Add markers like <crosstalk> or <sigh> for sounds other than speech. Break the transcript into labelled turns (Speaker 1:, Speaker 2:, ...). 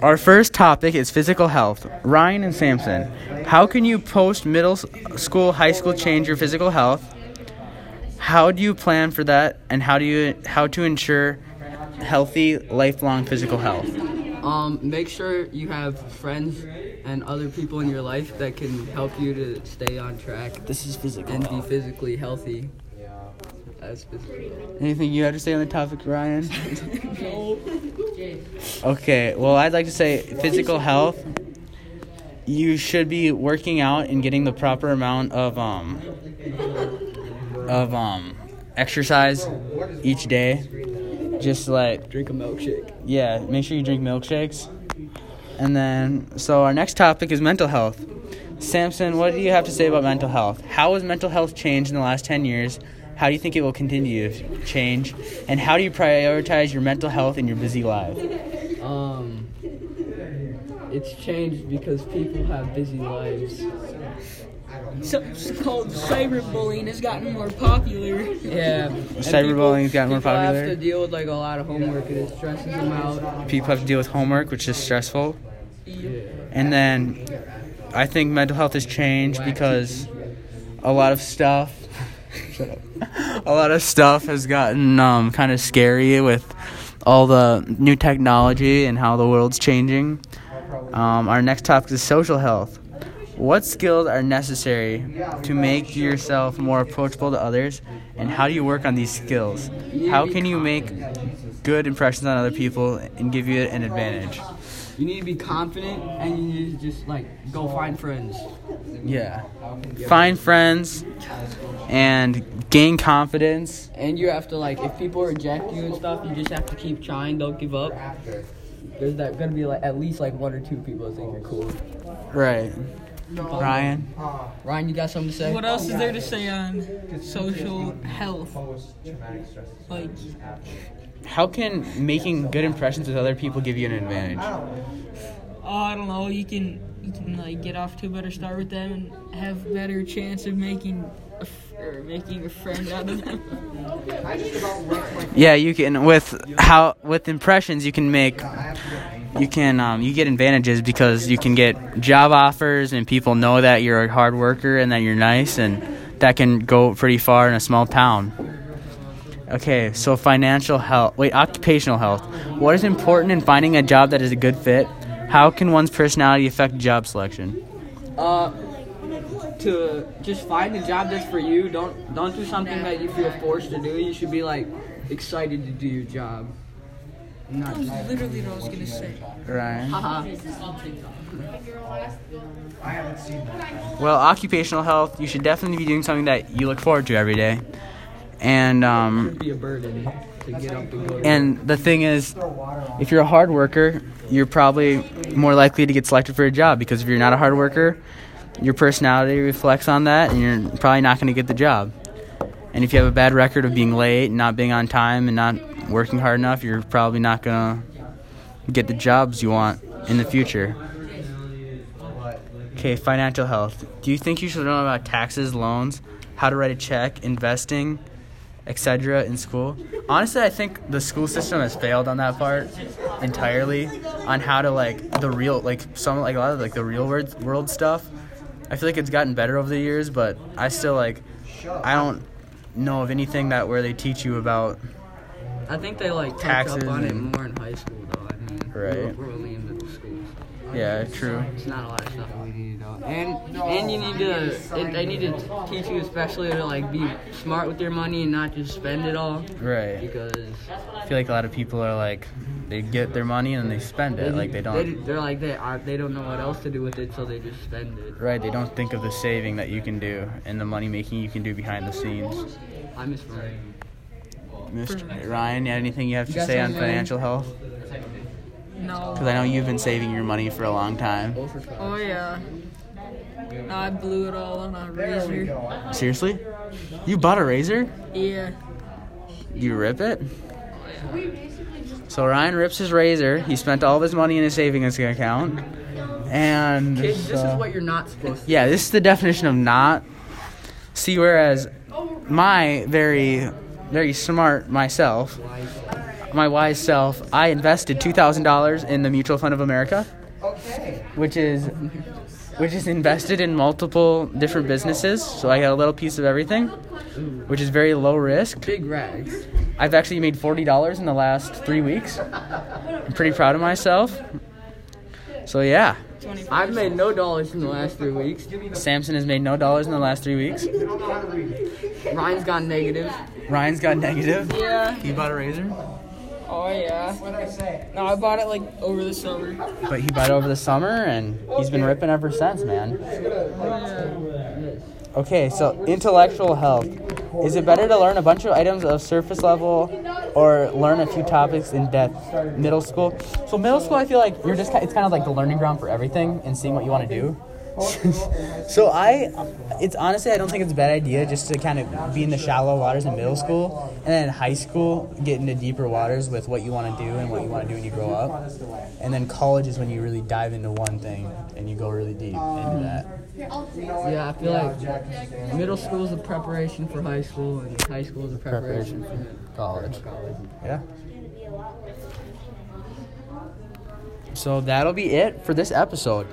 Speaker 1: Our first topic is physical health. Ryan and Samson, how can you post middle school, high school change your physical health? How do you plan for that, and how do you how to ensure healthy, lifelong physical health?
Speaker 2: Um, make sure you have friends and other people in your life that can help you to stay on track
Speaker 1: This is physical.
Speaker 2: and be physically healthy. That's physical.
Speaker 1: Anything you have to say on the topic, Ryan? <laughs> <laughs> Okay, well, I'd like to say physical health. You should be working out and getting the proper amount of um of um exercise each day. Just like
Speaker 2: Drink a milkshake.
Speaker 1: yeah, make sure you drink milkshakes. And then so our next topic is mental health. Samson, what do you have to say about mental health? How has mental health changed in the last 10 years? How do you think it will continue to change? And how do you prioritize your mental health in your busy life?
Speaker 2: Um, it's changed because people have busy lives.
Speaker 3: Something called cyberbullying has gotten more popular.
Speaker 2: Yeah. <laughs> and
Speaker 1: Cyberbullying's gotten more popular.
Speaker 2: people have to deal with like a lot of homework and it stresses them out.
Speaker 1: People have to deal with homework, which is stressful. And then I think mental health has changed because a lot of stuff Shut up. A lot of stuff has gotten um, kind of scary with all the new technology and how the world's changing. Um, our next topic is social health. What skills are necessary to make yourself more approachable to others, and how do you work on these skills? How can you make good impressions on other people and give you an advantage?
Speaker 2: You need to be confident and you need to just like go find friends.
Speaker 1: Yeah. Find friends and gain confidence.
Speaker 2: And you have to like, if people reject you and stuff, you just have to keep trying. Don't give up. There's that gonna be like at least like one or two people that think you're cool.
Speaker 1: Right. Ryan?
Speaker 2: Ryan, you got something to say?
Speaker 3: What else is there to say on social health? Like,
Speaker 1: How can making good impressions with other people give you an advantage?
Speaker 3: oh, I don't know. You can you can like get off to a better start with them and have better chance of making a f- or making a friend out of them. <laughs>
Speaker 1: Yeah, you can with how with impressions you can make you can um, you get advantages because you can get job offers and people know that you're a hard worker and that you're nice and that can go pretty far in a small town. Okay, so financial health. Wait, occupational health. What is important in finding a job that is a good fit? How can one's personality affect job selection?
Speaker 2: Uh, to just find a job that's for you. Don't don't do something that you feel forced to do. You should be like excited to do your job. Not just
Speaker 3: Literally what I was gonna say.
Speaker 1: Ryan.
Speaker 2: haha.
Speaker 1: Well, occupational health. You should definitely be doing something that you look forward to every day. And um,
Speaker 2: Be a burden to get up and
Speaker 1: And the thing is, if you're a hard worker, you're probably more likely to get selected for a job because if you're not a hard worker, your personality reflects on that and you're probably not going to get the job. And if you have a bad record of being late and not being on time and not working hard enough, you're probably not going to get the jobs you want in the future. Okay, financial health. Do you think you should know about taxes, loans, how to write a check, investing, etc. in school? Honestly, I think the school system has failed on that part entirely on how to like the real like some like a lot of like the real world world stuff. I feel like it's gotten better over the years, but I still like I don't know of anything that where they teach you about
Speaker 2: I think they like touch up on it more in high school though. I mean, we're,
Speaker 1: Right.
Speaker 2: we're only in middle school.
Speaker 1: yeah, true.
Speaker 2: It's not a lot of stuff we need to know. And and you need to it, they need to teach you especially to like be smart with your money and not just spend it all
Speaker 1: Right.
Speaker 2: because
Speaker 1: I feel like a lot of people are like they get their money and they spend it like they don't
Speaker 2: They, are like they are they don't know what else to do with it, so they just spend it.
Speaker 1: Right, they don't think of the saving that you can do and the money making you can do behind the scenes.
Speaker 2: I miss running.
Speaker 1: Mr. Ryan, anything you have to say on financial health?
Speaker 3: No.
Speaker 1: Because I know you've been saving your money for a long time.
Speaker 2: Go for five.
Speaker 3: Oh yeah. I blew it all on a razor.
Speaker 1: Seriously? You bought a razor?
Speaker 3: Yeah.
Speaker 1: You rip it? So Ryan rips his razor. He spent all of his money in his savings account. And
Speaker 2: Kids, this is uh, what you're not supposed to.
Speaker 1: Yeah, this is the definition of not. See, whereas my very, very smart myself, my wise self, I invested two thousand dollars in the Mutual Fund of America, which is which is invested in multiple different businesses. So I got a little piece of everything, which is very low risk.
Speaker 2: Big rags.
Speaker 1: I've actually made forty dollars in the last three weeks. I'm pretty proud of myself. So yeah,
Speaker 2: I've made no dollars in the last three weeks.
Speaker 1: Samson has made no dollars in the last three weeks.
Speaker 2: Ryan's gone negative.
Speaker 1: Ryan's got negative.
Speaker 3: Yeah.
Speaker 1: He bought a razor,
Speaker 3: Oh yeah. What did I say? No, I bought it like over the summer.
Speaker 1: but he bought it over the summer, and he's been ripping ever since, man. Okay, so intellectual health. Is it better to learn a bunch of items of surface level or learn a few topics in depth middle school? So middle school I feel like you're just it's kind of like the learning ground for everything and seeing what you want to do. <laughs> so I it's honestly I don't think it's a bad idea just to kind of be in the shallow waters in middle school and then high school get into deeper waters with what you want to do and what you want to do when you grow up. And then college is when you really dive into one thing and you go really deep into that.
Speaker 2: Yeah, I feel like middle school is a preparation for high school, and high school is a preparation for
Speaker 1: college. Yeah. So that'll be it for this episode.